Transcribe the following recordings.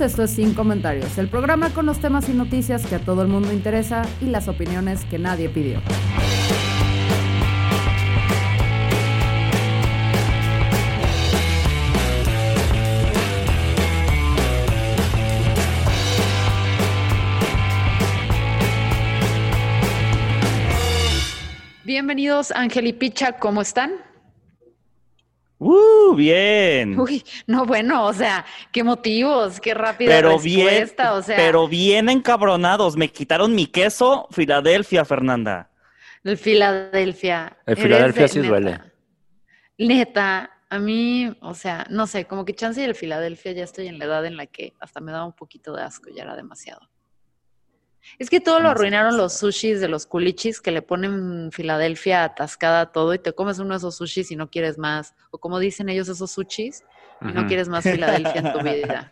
Esto es Sin Comentarios, el programa con los temas y noticias que a todo el mundo interesa y las opiniones que nadie pidió. Bienvenidos Ángel y Picha, ¿cómo están? ¡Uh! Bien. Uy, no, bueno, o sea, qué motivos, qué rápida pero respuesta, bien, o sea. Pero bien encabronados. Me quitaron mi queso, Filadelfia, Fernanda. El Filadelfia. El Filadelfia de- sí neta. duele. Neta, a mí, o sea, no sé, como que chance y el Filadelfia ya estoy en la edad en la que hasta me da un poquito de asco, ya era demasiado. Es que todo lo No arruinaron los sushis de los culichis que le ponen Filadelfia atascada a todo y te comes uno de esos sushis y no quieres más. O como dicen ellos, esos sushis, y no quieres más Filadelfia en tu vida.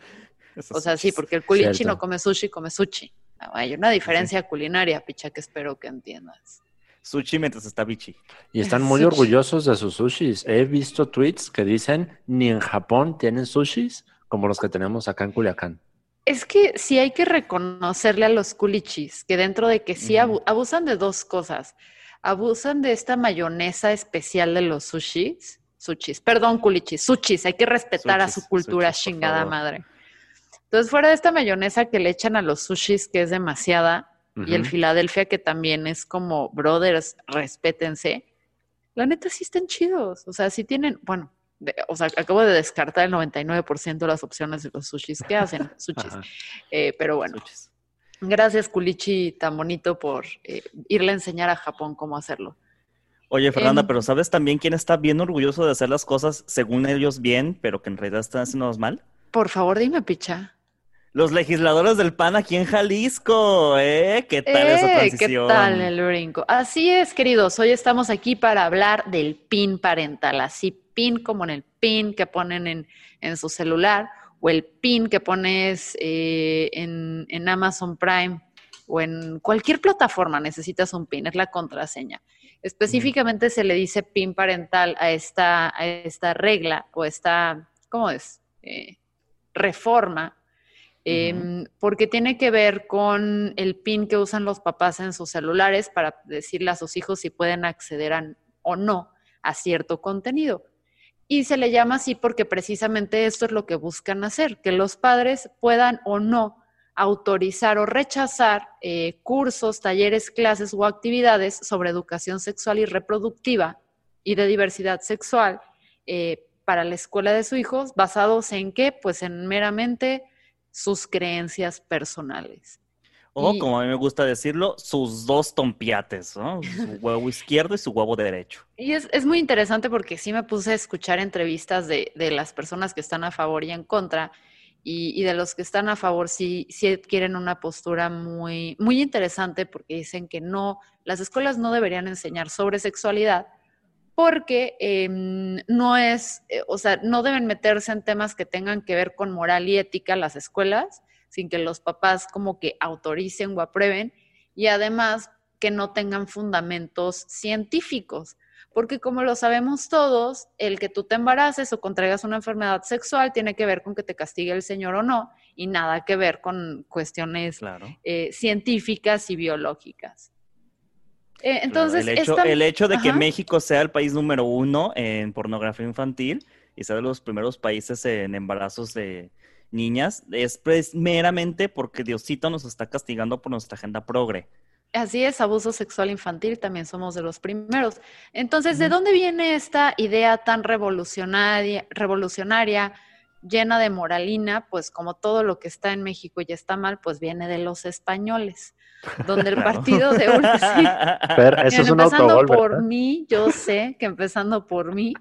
O sea, sí, porque el culichi Cierto. no come sushi, come sushi. Ah, Hay una diferencia culinaria, picha, que espero que entiendas. Sushi mientras está bichi. Y están muy Sushi. orgullosos de sus sushis. He visto tweets que dicen ni en Japón tienen sushis como los que tenemos acá en Culiacán. Es que sí hay que reconocerle a los culichis que dentro de que sí abu- abusan de dos cosas. Abusan de esta mayonesa especial de los sushis. Sushis, perdón, culichis, sushis. Hay que respetar a su cultura sushis, chingada madre. Entonces, fuera de esta mayonesa que le echan a los sushis, que es demasiada, y el. Filadelfia, que también es como, brothers, respétense. La neta sí están chidos. O sea, sí tienen, bueno, de- o sea, acabo de descartar el 99% de las opciones de los sushis que hacen, sushis. Eh, pero bueno, Sushis. gracias Kulichi tan bonito por eh, irle a enseñar a Japón cómo hacerlo. Oye, Fernanda, Em, pero ¿sabes también quién está bien orgulloso de hacer las cosas según ellos bien, pero que en realidad están haciendo mal? Por favor, dime, picha. Los legisladores del PAN aquí en Jalisco, ¿eh? ¿Qué tal esa ¡Eh! transición? ¿Qué tal el brinco? Así es, queridos. Hoy estamos aquí para hablar del PIN parental. Así, PIN como en el PIN que ponen en, en su celular o el PIN que pones eh, en, en Amazon Prime o en cualquier plataforma necesitas un PIN, es la contraseña. Específicamente se le dice PIN parental a esta, a esta regla o esta, ¿cómo es? Eh, reforma em, porque tiene que ver con el PIN que usan los papás en sus celulares para decirle a sus hijos si pueden acceder a- o no a cierto contenido. Y se le llama así porque precisamente esto es lo que buscan hacer, que los padres puedan o no autorizar o rechazar eh, cursos, talleres, clases o actividades sobre educación sexual y reproductiva y de diversidad sexual eh, para la escuela de sus hijos, basados en qué? Pues en meramente sus creencias personales. O, Y- como a mí me gusta decirlo, sus dos tompiates, ¿no? Su huevo izquierdo y su huevo derecho. Y es, es muy interesante porque sí me puse a escuchar entrevistas de, de las personas que están a favor y en contra, y, y de los que están a favor sí, sí quieren una postura muy, muy interesante porque dicen que no, las escuelas no deberían enseñar sobre sexualidad porque em, no es, eh, o sea, no deben meterse en temas que tengan que ver con moral y ética las escuelas, sin que los papás como que autoricen o aprueben, y además que no tengan fundamentos científicos. Porque como lo sabemos todos, el que tú te embaraces o contraigas una enfermedad sexual tiene que ver con que te castigue el Señor o no, y nada que ver con cuestiones Claro. eh, científicas y biológicas. Eh, Claro, entonces, el hecho, esta- el hecho de que. México sea el país número uno en pornografía infantil y sea de los primeros países en embarazos de niñas es pues, meramente porque Diosito nos está castigando por nuestra agenda progre. Así es, abuso sexual infantil, también somos de los primeros. Entonces, ¿de dónde viene esta idea tan revolucionaria, revolucionaria llena de moralina, pues como todo lo que está en México ya está mal, pues viene de los españoles, donde el partido de Pero eso es un empezando autogol, por ¿verdad? mí, yo sé que empezando por mí,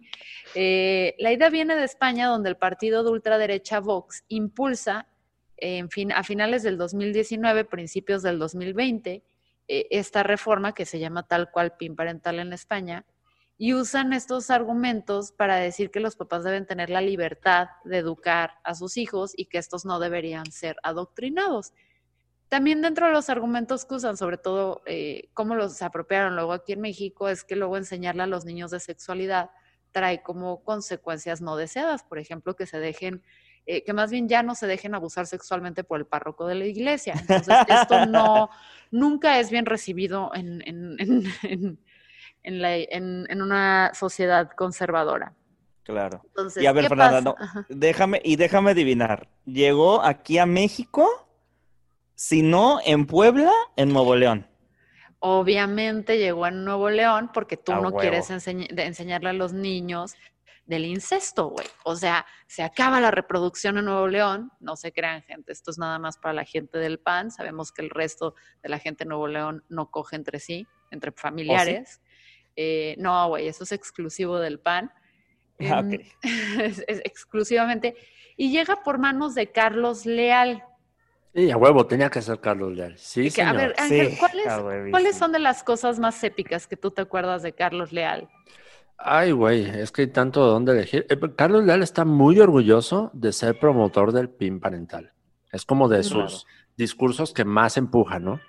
eh, la idea viene de España, donde el partido de ultraderecha Vox impulsa en fin, a finales del 2019, principios del 2020, eh, esta reforma que se llama tal cual PIN parental en España, y usan estos argumentos para decir que los papás deben tener la libertad de educar a sus hijos y que estos no deberían ser adoctrinados. También dentro de los argumentos que usan, sobre todo eh, cómo los apropiaron luego aquí en México, es que luego enseñarle a los niños de sexualidad trae como consecuencias no deseadas, por ejemplo, que se dejen, eh, que más bien ya no se dejen abusar sexualmente por el párroco de la iglesia. Entonces, esto no, nunca es bien recibido en, en la, en una sociedad conservadora. Claro. Entonces, y a ver, ¿qué Fernanda, no, déjame, y déjame adivinar. ¿Llegó aquí a México? Si no, en Puebla, en Nuevo León. Obviamente llegó en Nuevo León porque tú A no huevo. quieres enseñ- enseñarle a los niños del incesto, güey. O sea, se acaba la reproducción en Nuevo León. No se crean, gente. Esto es nada más para la gente del PAN. Sabemos que el resto de la gente de Nuevo León no coge entre sí, entre familiares. Eh, no, güey, eso es exclusivo del PAN. Ah, ok. es- es exclusivamente. Y llega por manos de Carlos Leal. Y a huevo, tenía que ser Carlos Leal. Sí, Que, a ver, Ángel, Sí, ¿cuáles, a huevísimo. ¿cuáles son de las cosas más épicas que tú te acuerdas de Carlos Leal? Ay, güey, es que hay tanto de dónde elegir. Eh, pero Carlos Leal está muy orgulloso de ser promotor del PIN parental. Es como de Claro. sus discursos que más empuja, ¿no?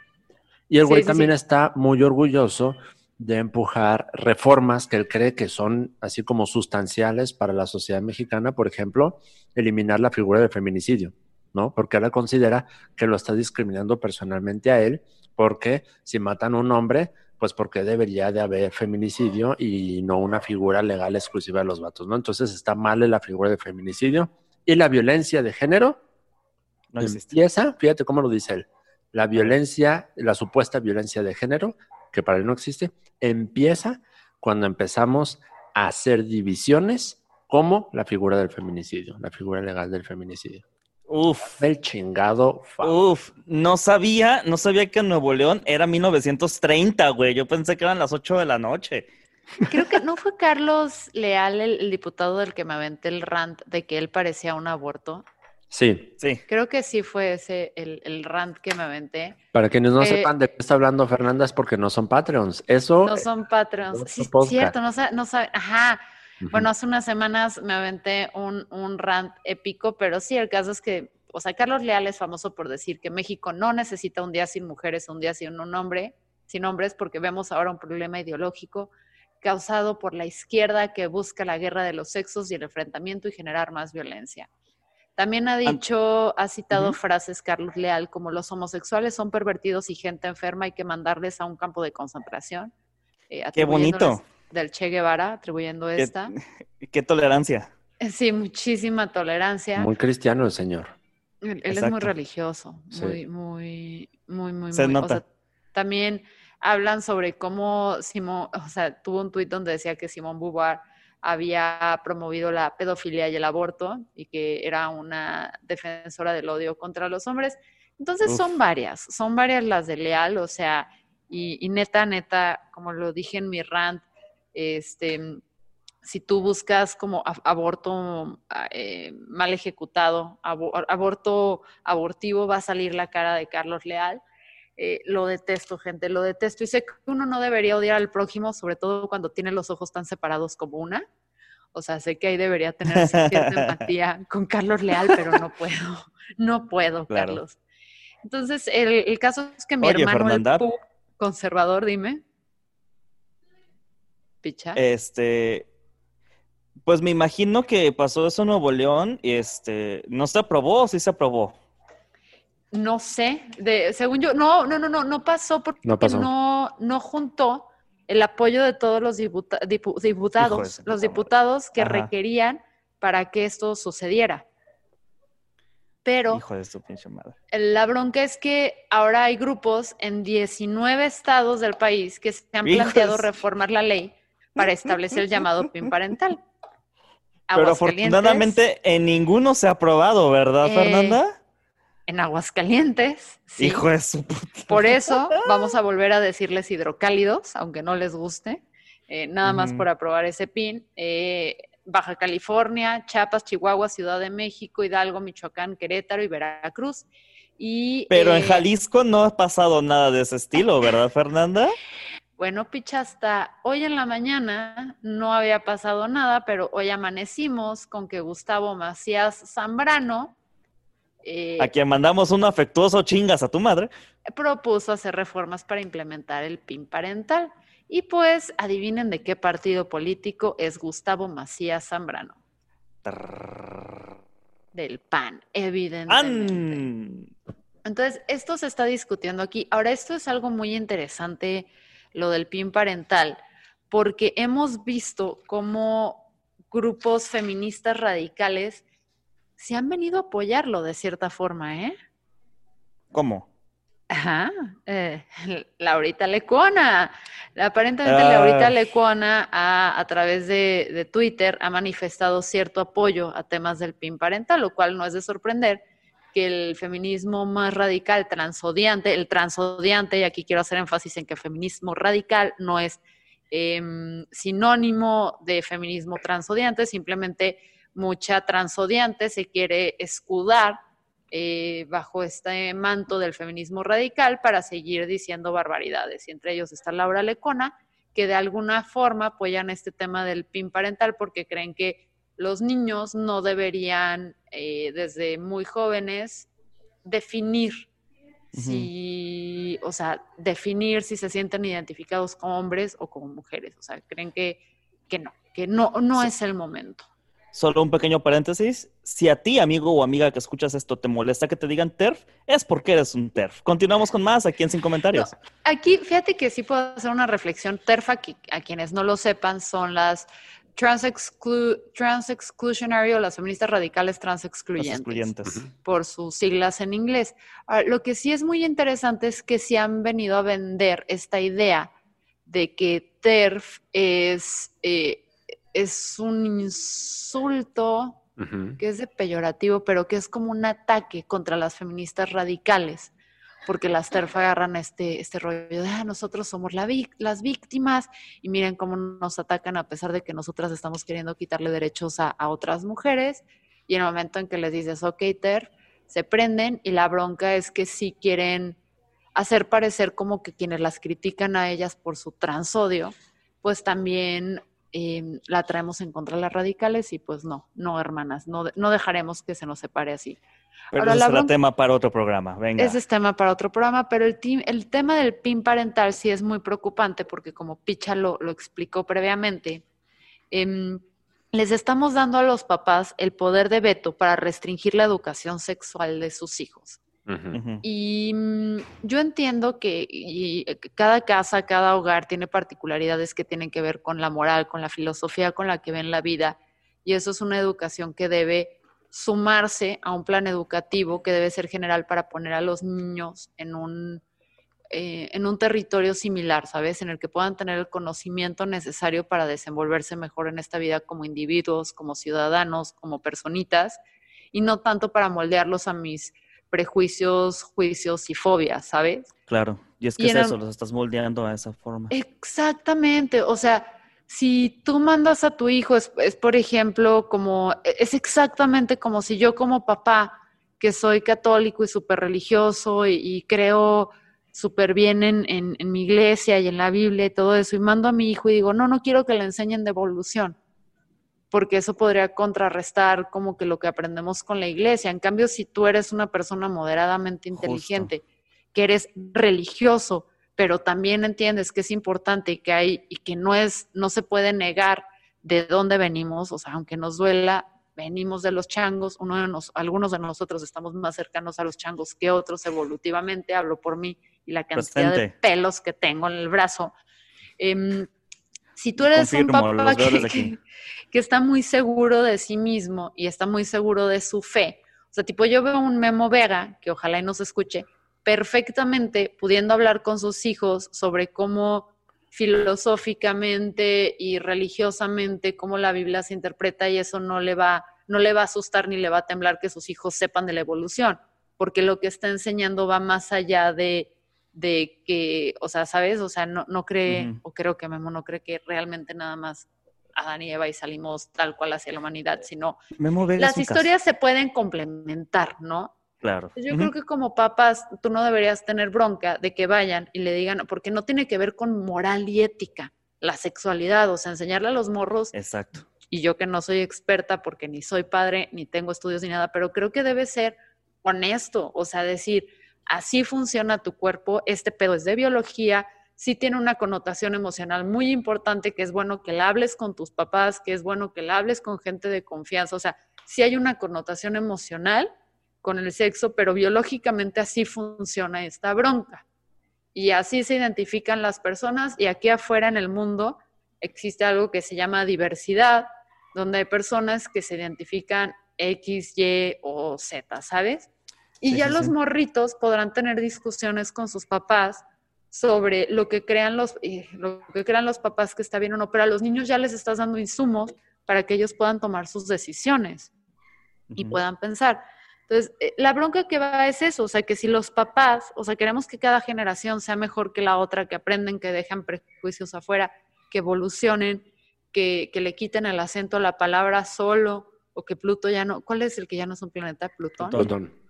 Y el Sí, güey sí, también sí. está muy orgulloso de empujar reformas que él cree que son así como sustanciales para la sociedad mexicana, por ejemplo, eliminar la figura del feminicidio, ¿no? Porque él considera que lo está discriminando personalmente a él, porque si matan a un hombre, pues porque debería de haber feminicidio y no una figura legal exclusiva de los vatos, ¿no? Entonces está mal la figura de feminicidio y la violencia de género No empieza, fíjate cómo lo dice él, la violencia, la supuesta violencia de género, que para él no existe, empieza cuando empezamos a hacer divisiones como la figura del feminicidio, la figura legal del feminicidio. Uf. El chingado Uf, no sabía, no sabía que en Nuevo León era 1930, güey. Yo pensé que eran las 8 de la noche. Creo que no fue Carlos Leal el, el diputado del que me aventé el rant de que él parecía un aborto. Sí, Sí. Creo que sí fue ese el, el rant que me aventé. para quienes no Eh, sepan de qué está hablando Fernanda es porque no son Patreons. Eso, No son patrons. otro Sí, podcast. cierto, no, no saben. Ajá. Bueno, hace unas semanas me aventé un, un rant épico, pero sí, el caso es que, o sea, Carlos Leal es famoso por decir que México no necesita un día sin mujeres, un día sin un hombre, sin hombres, porque vemos ahora un problema ideológico causado por la izquierda que busca la guerra de los sexos y el enfrentamiento y generar más violencia. También ha dicho, ha citado frases Carlos Leal como los homosexuales son pervertidos y gente enferma, hay que mandarles a un campo de concentración. eh, Qué bonito. Del Che Guevara, atribuyendo Qué- esta. Qué tolerancia. Eh, Sí, muchísima tolerancia. muy cristiano el señor. Él, él es muy religioso, Sí. muy, muy, muy, muy, Se muy. o nota. sea, también hablan sobre cómo Simón, o sea, tuvo un tuit donde decía que Simón Beauvoir había promovido la pedofilia y el aborto y que era una defensora del odio contra los hombres. Entonces Uf. son varias, son varias las de Leal, o sea, y, y neta, neta, como lo dije en mi rant, este, si tú buscas como aborto ah, eh, mal ejecutado, abo- aborto abortivo, va a salir la cara de Carlos Leal. Eh, lo detesto, gente, lo detesto. Y sé que uno no debería odiar al prójimo, sobre todo cuando tiene los ojos tan separados como una. O sea, sé que ahí debería tener cierta empatía con Carlos Leal, pero no puedo, no puedo, Claro. Carlos. Entonces, el, el caso es que mi Oye, hermano, Fernanda. el conservador, dime. Picha. Este, pues me imagino que pasó eso en Nuevo León y este, ¿no se aprobó o sí se aprobó? No sé, de, según yo, no, no, no, no, no pasó porque No pasó. no, no juntó el apoyo de todos los diputa- dipu- diputados, los puta diputados que Ajá. requerían para que esto sucediera. Pero Hijo de su pinche madre. la bronca es que ahora hay grupos en 19 estados del país que se han planteado reformar la ley para establecer el llamado PIN parental. Pero afortunadamente en ninguno se ha aprobado, ¿verdad, Eh, Fernanda? En Aguascalientes. sí. Hijo de su puta. Por eso vamos a volver a decirles hidrocálidos, aunque no les guste, eh, nada más por aprobar ese PIN. Eh, Baja California, Chiapas, Chihuahua, Ciudad de México, Hidalgo, Michoacán, Querétaro y Veracruz. Y, Pero en eh, Jalisco no ha pasado nada de ese estilo, ¿verdad, Fernanda? Bueno, Picha, hasta hoy en la mañana no había pasado nada, pero hoy amanecimos con que Gustavo Macías Zambrano eh, A quien mandamos un afectuoso chingas a tu madre. propuso hacer reformas para implementar el PIN parental. Y pues, adivinen de qué partido político es Gustavo Macías Zambrano. Del PAN, evidentemente. ¡An! Entonces, esto se está discutiendo aquí. Ahora, esto es algo muy interesante, lo del PIN parental, porque hemos visto cómo grupos feministas radicales se han venido a apoyarlo de cierta forma, ¿eh? ¿Cómo? Ajá, eh, Laurita Lecuona. Aparentemente Ah. Laurita Lecuona ha, a través de, de Twitter ha manifestado cierto apoyo a temas del PIN parental, lo cual no es de sorprender que el feminismo más radical, transodiante, el transodiante, y aquí quiero hacer énfasis en que feminismo radical no es em, sinónimo de feminismo transodiante, simplemente mucha transodiante se quiere escudar eh, bajo este manto del feminismo radical para seguir diciendo barbaridades. Y entre ellos está Laura Lecona, que de alguna forma apoyan este tema del PIN parental porque creen que los niños no deberían eh, desde muy jóvenes definir si, o sea, definir si se sienten identificados como hombres o como mujeres. O sea, creen que, que no, que no, no Sí. es el momento. Solo un pequeño paréntesis. Si a ti, amigo o amiga que escuchas esto, te molesta que te digan TERF, es porque eres un TERF. Continuamos con más aquí en Sin Comentarios. Aquí, fíjate que sí puedo hacer una reflexión. TERFA, que a quienes no lo sepan, son las trans, exclu- trans exclusionary o las feministas radicales trans excluyentes, excluyentes. por sus siglas en inglés. Ahora, lo que sí es muy interesante es que sí han venido a vender esta idea de que TERF es, eh, es un insulto que es de peyorativo, pero que es como un ataque contra las feministas radicales, porque las TERF agarran este, este rollo de, ah, nosotros somos la las víctimas y miren cómo nos atacan a pesar de que nosotras estamos queriendo quitarle derechos a, a otras mujeres. Y en el momento en que les dices, ok, TERF, se prenden y la bronca es que sí quieren hacer parecer como que quienes las critican a ellas por su transodio, pues también eh, la traemos en contra de las radicales y pues no, no hermanas, no, de- no dejaremos que se nos separe así. Pero Ahora, ese será bronca- tema para otro programa. Venga. Ese es tema para otro programa, pero el, tema del PIN parental sí es muy preocupante porque como Picha lo, lo explicó previamente, em, les estamos dando a los papás el poder de veto para restringir la educación sexual de sus hijos. Y mm, yo entiendo que y, eh, cada casa, cada hogar tiene particularidades que tienen que ver con la moral, con la filosofía con la que ven la vida. Y eso es una educación que debe sumarse a un plan educativo que debe ser general para poner a los niños en un, eh, en un territorio similar, ¿sabes? En el que puedan tener el conocimiento necesario para desenvolverse mejor en esta vida como individuos, como ciudadanos, como personitas, y no tanto para moldearlos a mis prejuicios, juicios y fobias, ¿sabes? Claro. Y es que Y es eso, los estás moldeando a esa forma. Exactamente, o sea, si tú mandas a tu hijo, es, es, por ejemplo, como, es exactamente como si yo como papá, que soy católico y súper religioso y, y creo súper bien en, en- en mi iglesia y en la Biblia y todo eso, y mando a mi hijo y digo, no, no quiero que le enseñen de evolución, porque eso podría contrarrestar como que lo que aprendemos con la iglesia. En cambio, si tú eres una persona moderadamente Justo. inteligente, que eres religioso, pero también entiendes que es importante y que hay y que no es no se puede negar de dónde venimos, o sea, aunque nos duela, venimos de los changos, uno de nos, algunos de nosotros estamos más cercanos a los changos que otros evolutivamente, hablo por mí y la cantidad de pelos que tengo en el brazo. Em, si tú eres un papá que- que está muy seguro de sí mismo y está muy seguro de su fe, o sea, tipo yo veo un Memo Vega, que ojalá y nos escuche, perfectamente pudiendo hablar con sus hijos sobre cómo filosóficamente y religiosamente cómo la Biblia se interpreta y eso no le va, no le va a asustar ni le va a temblar que sus hijos sepan de la evolución, porque lo que está enseñando va más allá de, de que, o sea, ¿sabes? O sea, no, no cree, o creo que Memo no cree que realmente nada más Adán y Eva y salimos tal cual hacia la humanidad, sino las historias se pueden complementar, ¿no? Claro. Yo creo que como papás, tú no deberías tener bronca de que vayan y le digan, porque no tiene que ver con moral y ética, la sexualidad, o sea, enseñarle a los morros. Exacto. Y yo que no soy experta porque ni soy padre, ni tengo estudios ni nada, pero creo que debe ser honesto, o sea, decir, así funciona tu cuerpo, este pedo es de biología, sí tiene una connotación emocional muy importante, que es bueno que la hables con tus papás, que es bueno que la hables con gente de confianza, o sea, sí hay una connotación emocional con el sexo, pero biológicamente así funciona esta bronca. Y así se identifican las personas y aquí afuera en el mundo existe algo que se llama diversidad, donde hay personas que se identifican X, Y o Z, ¿sabes? Y ya los morritos podrán tener discusiones con sus papás sobre lo que crean los, lo que crean los papás que está bien o no, pero a los niños ya les estás dando insumos para que ellos puedan tomar sus decisiones y puedan pensar. Entonces, eh, la bronca que va es eso, o sea, que si los papás, o sea, queremos que cada generación sea mejor que la otra, que aprenden, que dejan prejuicios afuera, que evolucionen, que, que le quiten el acento a la palabra solo, o que Pluto ya no, ¿cuál es el que ya no es un planeta? Plutón. Plutón.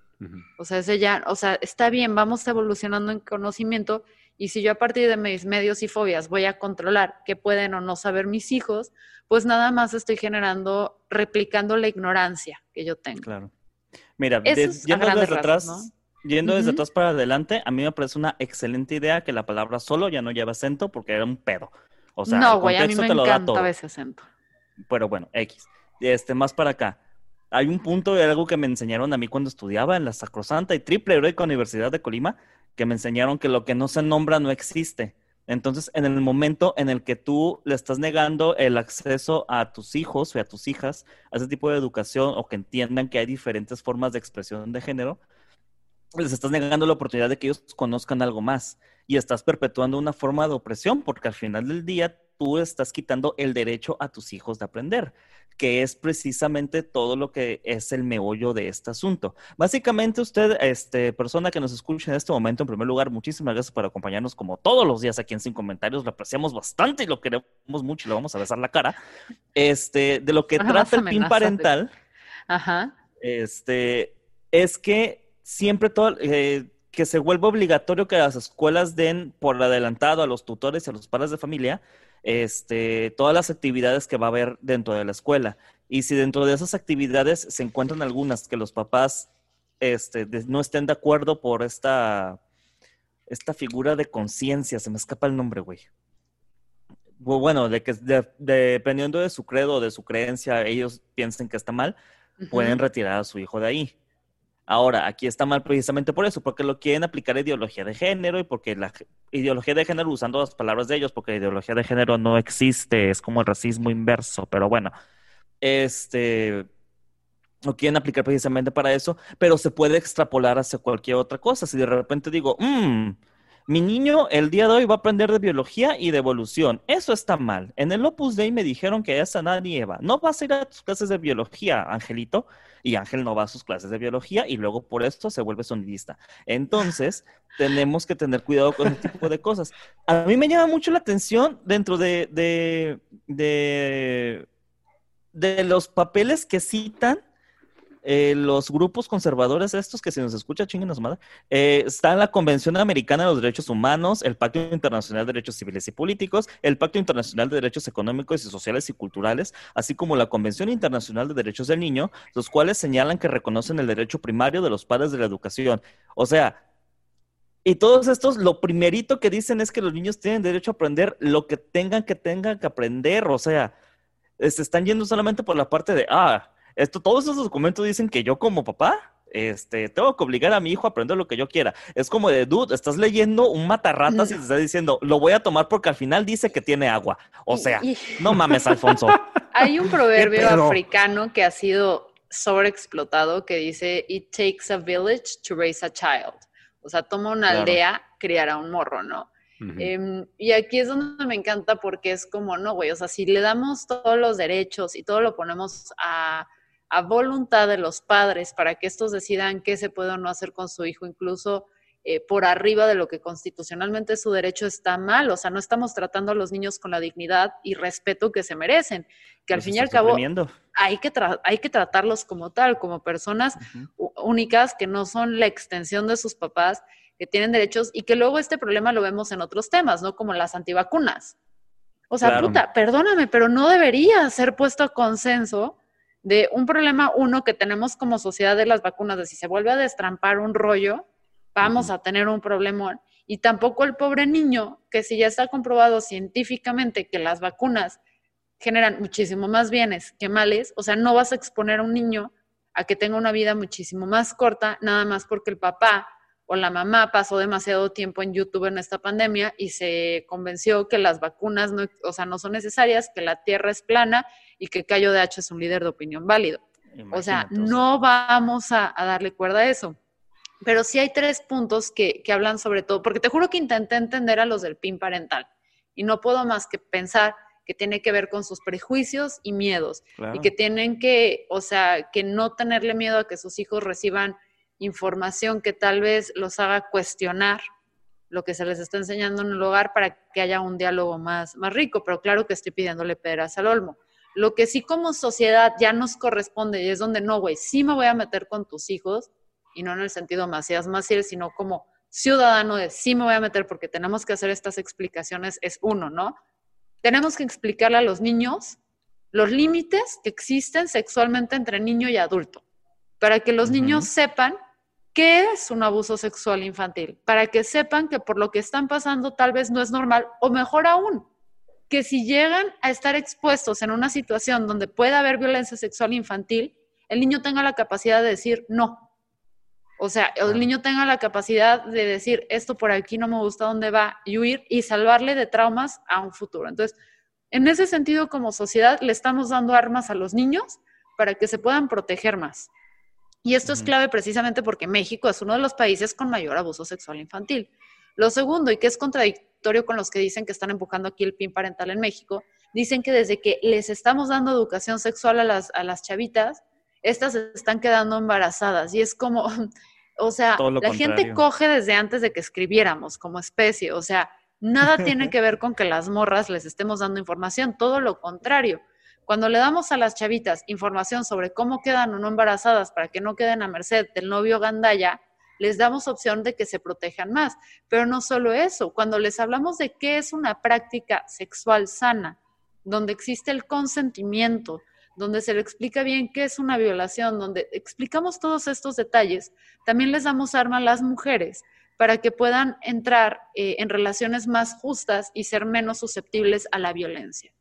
O sea, ese ya, o sea, está bien, vamos evolucionando en conocimiento, y si yo a partir de mis medios y fobias voy a controlar qué pueden o no saber mis hijos, pues nada más estoy generando, replicando la ignorancia que yo tengo. Claro. Mira, yendo desde atrás, yendo desde atrás para adelante, a mí me parece una excelente idea que la palabra solo ya no lleva acento porque era un pedo. O sea, no, güey, a mí me encanta ese acento. Pero bueno, X. Este, más para acá. Hay un punto de algo que me enseñaron a mí cuando estudiaba en la Sacrosanta y Triple Heroica Universidad de Colima, que me enseñaron que lo que no se nombra no existe. Entonces, en el momento en el que tú le estás negando el acceso a tus hijos o a tus hijas a ese tipo de educación o que entiendan que hay diferentes formas de expresión de género, les estás negando la oportunidad de que ellos conozcan algo más y estás perpetuando una forma de opresión porque al final del día tú estás quitando el derecho a tus hijos de aprender que es precisamente todo lo que es el meollo de este asunto. Básicamente, usted, este, persona que nos escucha en este momento, en primer lugar, muchísimas gracias por acompañarnos como todos los días aquí en Sin Comentarios. Lo apreciamos bastante y lo queremos mucho y le vamos a besar la cara. Este, de lo que trata el PIN parental, Ajá. este, es que siempre todo, eh, que se vuelva obligatorio que las escuelas den por adelantado a los tutores y a los padres de familia este, todas las actividades que va a haber dentro de la escuela. Y si dentro de esas actividades se encuentran algunas que los papás este, no estén de acuerdo por esta, esta figura de conciencia, se me escapa el nombre, güey. Bueno, de que dependiendo de su credo o de su creencia, ellos piensen que está mal, pueden retirar a su hijo de ahí. Ahora, aquí está mal precisamente por eso, porque lo quieren aplicar ideología de género y porque la ideología de género usando las palabras de ellos, porque la ideología de género no existe, es como el racismo inverso, pero bueno, este, lo quieren aplicar precisamente para eso, pero se puede extrapolar hacia cualquier otra cosa. Si de repente digo, mmm, mi niño el día de hoy va a aprender de biología y de evolución. Eso está mal. En el Opus Dei me dijeron que es Adán y Eva. No vas a ir a tus clases de biología, Angelito. Y Ángel no va a sus clases de biología y luego por esto se vuelve sonidista. Entonces, tenemos que tener cuidado con ese tipo de cosas. A mí me llama mucho la atención dentro de, de, de, de los papeles que citan eh, los grupos conservadores estos, que si nos escucha, chinguen su madre, eh, está en la Convención Americana de los Derechos Humanos, el Pacto Internacional de Derechos Civiles y Políticos, el Pacto Internacional de Derechos Económicos y Sociales y Culturales, así como la Convención Internacional de Derechos del Niño, los cuales señalan que reconocen el derecho primario de los padres de la educación. O sea, y todos estos, lo primerito que dicen es que los niños tienen derecho a aprender lo que tengan que tengan que aprender. O sea, se están yendo solamente por la parte de, ah, esto, todos esos documentos dicen que yo como papá, este, tengo que obligar a mi hijo a aprender lo que yo quiera. Es como de, dude, estás leyendo un matarratas y te está diciendo, lo voy a tomar porque al final dice que tiene agua. O sea, no mames, Alfonso. Hay un proverbio africano que ha sido sobreexplotado que dice, it takes a village to raise a child. O sea, toma una aldea criar a un morro, ¿no? Em, y aquí es donde me encanta porque es como, no, güey, o sea, si le damos todos los derechos y todo lo ponemos a, a voluntad de los padres para que estos decidan qué se puede o no hacer con su hijo, incluso eh, por arriba de lo que constitucionalmente su derecho está mal. O sea, no estamos tratando a los niños con la dignidad y respeto que se merecen, que al fin y al cabo hay que, hay que tratarlos como tal, como personas únicas que no son la extensión de sus papás que tienen derechos y que luego este problema lo vemos en otros temas, ¿no? Como las antivacunas. O sea, puta, perdóname, pero no debería ser puesto a consenso de un problema, uno, que tenemos como sociedad de las vacunas, de si se vuelve a destrampar un rollo, vamos a tener un problema. Y tampoco el pobre niño, que si ya está comprobado científicamente que las vacunas generan muchísimo más bienes que males, o sea, no vas a exponer a un niño a que tenga una vida muchísimo más corta, nada más porque el papá o la mamá pasó demasiado tiempo en YouTube en esta pandemia y se convenció que las vacunas no, o sea, no son necesarias, que la Tierra es plana y que Cayo de H es un líder de opinión válido. o sea, no vamos a, darle cuerda a eso. Pero sí hay tres puntos que, hablan sobre todo, porque te juro que intenté entender a los del PIN parental y no puedo más que pensar que tiene que ver con sus prejuicios y miedos y que tienen que, o sea, que no tenerle miedo a que sus hijos reciban información que tal vez los haga cuestionar lo que se les está enseñando en el hogar para que haya un diálogo más, más rico, pero claro que estoy pidiéndole peras al olmo. Lo que sí como sociedad ya nos corresponde y es donde no, güey, sí me voy a meter con tus hijos y no en el sentido Macías Maciel, sino como ciudadano de sí me voy a meter porque tenemos que hacer estas explicaciones, es uno, ¿no? Tenemos que explicarle a los niños los límites que existen sexualmente entre niño y adulto, para que los niños sepan ¿Qué es un abuso sexual infantil? Para que sepan que por lo que están pasando tal vez no es normal o mejor aún, que si llegan a estar expuestos en una situación donde pueda haber violencia sexual infantil, el niño tenga la capacidad de decir no. O sea, el niño tenga la capacidad de decir esto por aquí no me gusta dónde va y huir y salvarle de traumas a un futuro. Entonces, en ese sentido, como sociedad, le estamos dando armas a los niños para que se puedan proteger más. Y esto es clave precisamente porque México es uno de los países con mayor abuso sexual infantil. Lo segundo, y que es contradictorio con los que dicen que están empujando aquí el PIN parental en México, dicen que desde que les estamos dando educación sexual a las, a las chavitas, estas están quedando embarazadas. Y es como, o sea, la gente coge desde antes de que escribiéramos como especie. O sea, nada tiene que ver con que las morras les estemos dando información, todo lo contrario. Cuando le damos a las chavitas información sobre cómo quedan o no embarazadas para que no queden a merced del novio gandaya, les damos opción de que se protejan más. Pero no solo eso, cuando les hablamos de qué es una práctica sexual sana, donde existe el consentimiento, donde se le explica bien qué es una violación, donde explicamos todos estos detalles, también les damos arma a las mujeres para que puedan entrar eh, en relaciones más justas y ser menos susceptibles a la violencia.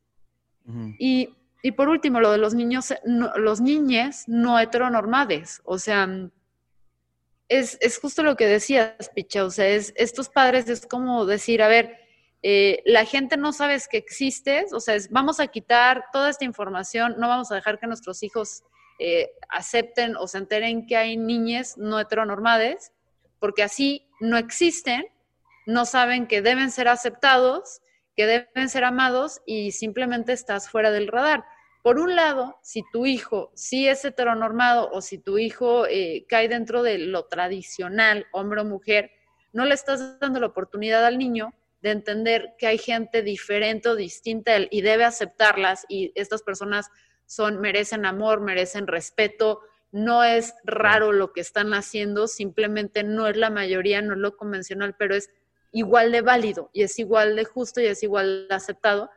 Y y por último, lo de los niños, los niñes no heteronormades. O sea, es, justo lo que decías, Picha. O sea, es, estos padres es como decir, a ver, eh, la gente no sabe que existes, o sea, vamos a quitar toda esta información, no vamos a dejar que nuestros hijos eh, acepten o se enteren que hay niñes no heteronormades, porque así no existen, no saben que deben ser aceptados que deben ser amados y simplemente estás fuera del radar. Por un lado, si tu hijo sí es heteronormado o si tu hijo eh, cae dentro de lo tradicional, hombre o mujer, no le estás dando la oportunidad al niño de entender que hay gente diferente o distinta a él y debe aceptarlas y estas personas son merecen amor, merecen respeto, no es raro lo que están haciendo, simplemente no es la mayoría, no es lo convencional, pero es igual de válido y es igual de justo y es igual de aceptado,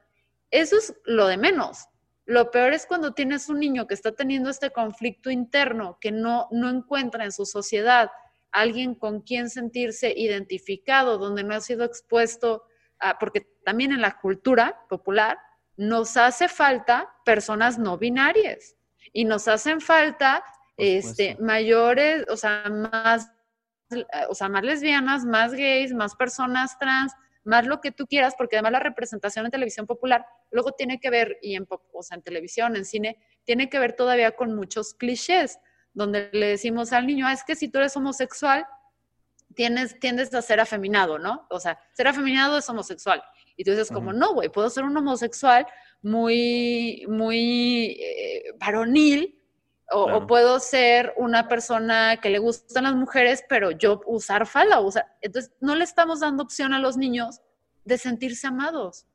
eso es lo de menos. Lo peor es cuando tienes un niño que está teniendo este conflicto interno, que no, no encuentra en su sociedad alguien con quien sentirse identificado, donde no ha sido expuesto a, porque también en la cultura popular nos hace falta personas no binarias y nos hacen falta este, mayores, o sea, más o sea, más lesbianas, más gays, más personas trans, más lo que tú quieras, porque además la representación en televisión popular luego tiene que ver, y en, o sea, en televisión, en cine, tiene que ver todavía con muchos clichés, donde le decimos al niño, ah, es que si tú eres homosexual, tienes, tiendes a ser afeminado, ¿no? O sea, ser afeminado es homosexual. Y tú dices como, no, güey, puedo ser un homosexual muy, muy eh, varonil, o, puedo ser una persona que le gustan las mujeres, pero yo usar falda, entonces no le estamos dando opción a los niños de sentirse amados.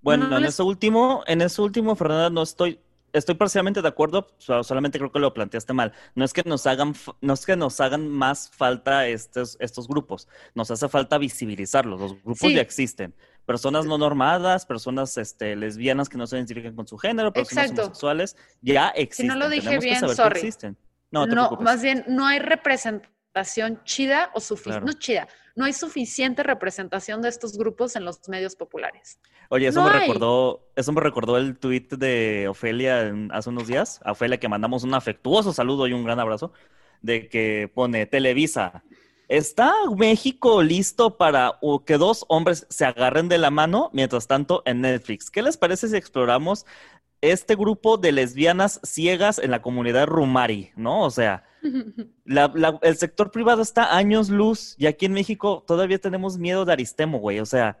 Bueno, en eso último, en eso último, Fernanda, no estoy, estoy parcialmente de acuerdo, solamente creo que lo planteaste mal. No es que nos hagan, no es que nos hagan más falta estos, estos grupos, nos hace falta visibilizarlos. Los grupos ya existen. Personas no normadas, personas este, lesbianas que no se identifican con su género, personas homosexuales, ya existen. Si no lo dije bien, sorry. existen. No, no más bien, no hay representación chida o suficiente, no chida, no hay suficiente representación de estos grupos en los medios populares. Oye, eso me recordó, eso me recordó el tweet de Ofelia hace unos días. A Ofelia que mandamos un afectuoso saludo y un gran abrazo, de que pone Televisa. ¿Está México listo para que dos hombres se agarren de la mano? Mientras tanto, en Netflix. ¿Qué les parece si exploramos este grupo de lesbianas ciegas en la comunidad Rumari, ¿no? O sea, el sector privado está años luz y aquí en México todavía tenemos miedo de Aristemo, güey. O sea,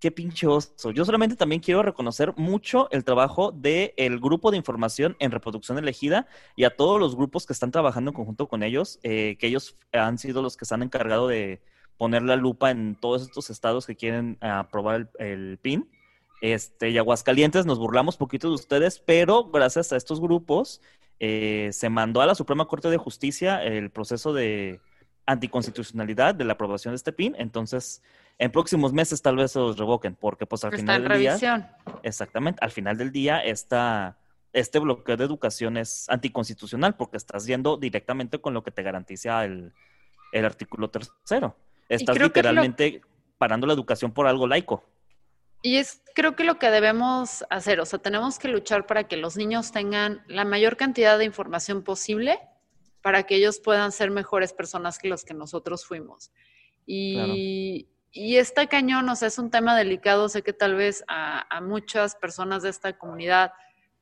qué pinche oso. Yo solamente también quiero reconocer mucho el trabajo del grupo de información en reproducción elegida y a todos los grupos que están trabajando en conjunto con ellos, eh, que ellos han sido los que se han encargado de poner la lupa en todos estos estados que quieren aprobar el PIN este, y Aguascalientes nos burlamos poquito de ustedes, pero gracias a estos grupos eh, se mandó a la Suprema Corte de Justicia el proceso de anticonstitucionalidad de la aprobación de este PIN. Entonces, en próximos meses tal vez se los revoquen, porque pues al final del día... Exactamente, al final del día esta, este bloqueo de educación es anticonstitucional porque estás yendo directamente con lo que te garantiza el, artículo tercero. Estás literalmente parando la educación por algo laico. Y es creo que lo que debemos hacer, o sea, tenemos que luchar para que los niños tengan la mayor cantidad de información posible para que ellos puedan ser mejores personas que los que nosotros fuimos. Y, y esta cañón, o sea, es un tema delicado, sé que tal vez a, a muchas personas de esta comunidad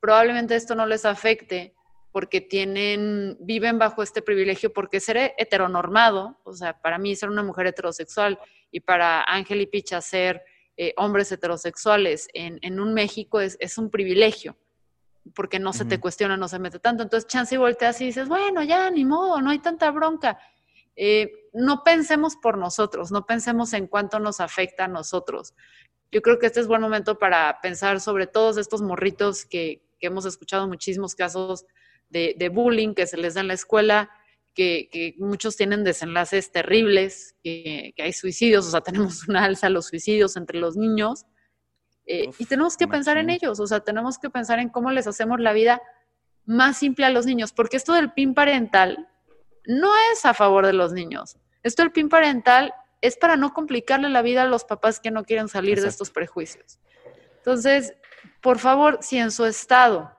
probablemente esto no les afecte porque tienen, viven bajo este privilegio, porque ser heteronormado, o sea, para mí ser una mujer heterosexual y para Ángel y Picha ser eh, hombres heterosexuales en, un México es, un privilegio, porque no se te cuestiona, no se mete tanto. Entonces, chance y volteas y dices, bueno, ya, ni modo, no hay tanta bronca. Eh, no pensemos por nosotros, no pensemos en cuánto nos afecta a nosotros. Yo creo que este es buen momento para pensar sobre todos estos morritos que, hemos escuchado muchísimos casos de, de bullying que se les da en la escuela, que, muchos tienen desenlaces terribles, que, hay suicidios, o sea, tenemos una alza a los suicidios entre los niños. Eh, y tenemos que pensar en ellos, o sea, tenemos que pensar en cómo les hacemos la vida más simple a los niños, porque esto del PIN parental no es a favor de los niños. Esto del PIN parental es para no complicarle la vida a los papás que no quieren salir de estos prejuicios. Entonces, por favor, si en su estado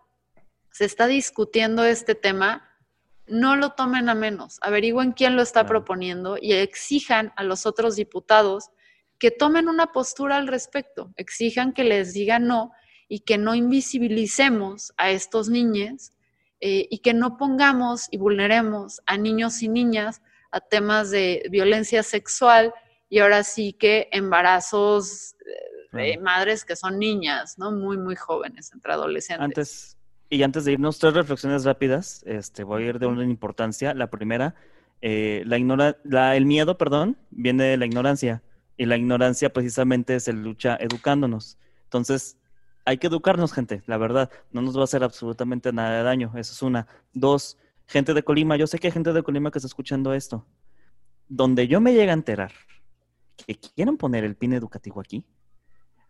se está discutiendo este tema, no lo tomen a menos, averigüen quién lo está proponiendo y exijan a los otros diputados que tomen una postura al respecto, exijan que les digan no y que no invisibilicemos a estos niños eh, y que no pongamos y vulneremos a niños y niñas a temas de violencia sexual y ahora sí que embarazos eh, de madres que son niñas, ¿no? Muy, muy jóvenes, entre adolescentes. Antes, y antes de irnos, tres reflexiones rápidas. Este, voy a ir de una importancia. La primera, eh, la ignora la, el miedo, perdón, viene de la ignorancia. Y la ignorancia precisamente se lucha educándonos. Entonces, hay que educarnos, gente, la verdad. No nos va a hacer absolutamente nada de daño. Eso es una. Dos, gente de Colima. Yo sé que hay gente de Colima que está escuchando esto. Donde yo me llegue a enterar que quieren poner el pin educativo aquí,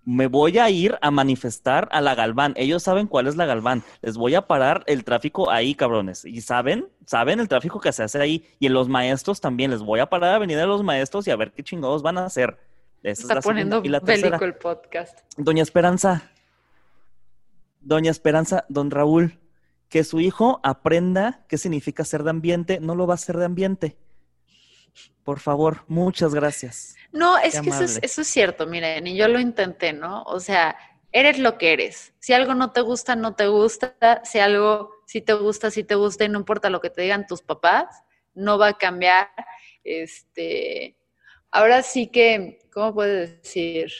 me voy a ir a manifestar a la Galván. Ellos saben cuál es la Galván. Les voy a parar el tráfico ahí, cabrones. Y saben, saben el tráfico que se hace ahí. Y en los maestros también. Les voy a parar a Avenida de los Maestros y a ver qué chingados van a hacer. Está poniendo y la bélico el podcast. Doña Esperanza. Doña Esperanza, don Raúl, que su hijo aprenda qué significa ser de ambiente, no lo va a ser de ambiente. Por favor, muchas gracias. No, es que eso es, eso es cierto, miren, y yo lo intenté, ¿no? O sea, eres lo que eres. Si algo no te gusta, no te gusta. Si algo sí te gusta, sí te gusta, y no importa lo que te digan tus papás, no va a cambiar. Este, ahora sí que, ¿cómo puedes decir?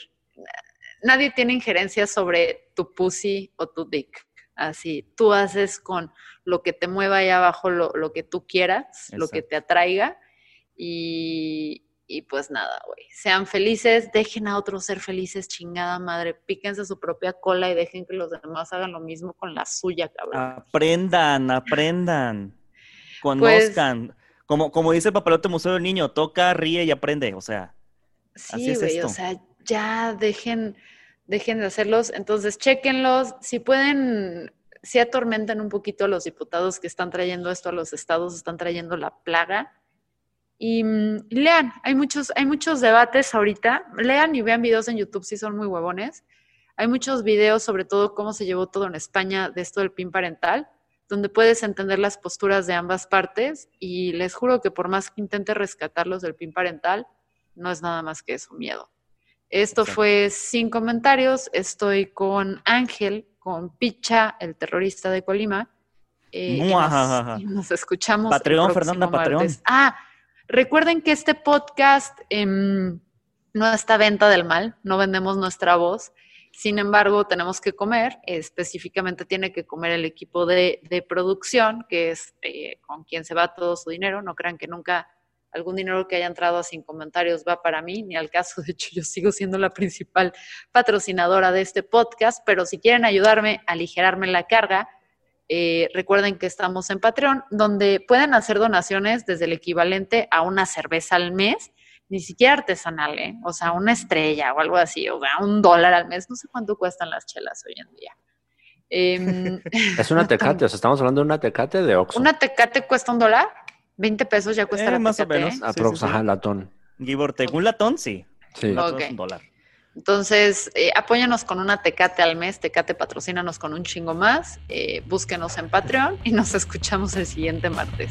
Nadie tiene injerencia sobre tu pussy o tu dick. Así, tú haces con lo que te mueva ahí abajo lo, lo que tú quieras, lo que te atraiga. Y, y pues nada, güey. Sean felices, dejen a otros ser felices, chingada madre. Píquense su propia cola y dejen que los demás hagan lo mismo con la suya, cabrón. Aprendan, aprendan. Conozcan. como, como dice el papalote Museo del Niño, toca, ríe y aprende. O sea, sí, güey, o sea, ya dejen, de hacerlos. Entonces, chequenlos. Si pueden, si atormentan un poquito a los diputados que están trayendo esto a los estados, están trayendo la plaga y mm, lean, hay muchos, hay muchos debates ahorita. Lean y vean videos en YouTube si son muy huevones. Hay muchos videos sobre todo cómo se llevó todo en España de esto del PIN parental, donde puedes entender las posturas de ambas partes y les juro que por más que intente rescatarlos del PIN parental, no es nada más que eso, miedo. Esto fue sin comentarios. Estoy con Ángel, con Picha, el terrorista de Colima. Eh, nos, escuchamos. Patreon, Fernanda, Patreon. Ah, Recuerden que este podcast em, no está venta del mal, no vendemos nuestra voz. Sin embargo, tenemos que comer, específicamente tiene que comer el equipo de, producción, que es eh, con quien se va todo su dinero. No crean que nunca algún dinero que haya entrado sin comentarios va para mí, ni al caso. De hecho, yo sigo siendo la principal patrocinadora de este podcast, pero si quieren ayudarme a aligerarme la carga, eh, recuerden que estamos en Patreon, donde pueden hacer donaciones desde el equivalente a una cerveza al mes, ni siquiera artesanal, ¿eh? o sea, una estrella o algo así, o sea, un dólar al mes, no sé cuánto cuestan las chelas hoy en día. Em, es una tecate, o sea, estamos hablando de una tecate de Oxxo. ¿Una tecate cuesta un dólar? 20 pesos ya cuesta eh, la más o menos. ¿eh? Aprox, latón. un latón, sí. Sí. Un dólar. Entonces, eh, apóyanos con una Tecate al mes, Tecate patrocínanos con un chingo más, eh, búsquenos en Patreon y nos escuchamos el siguiente martes.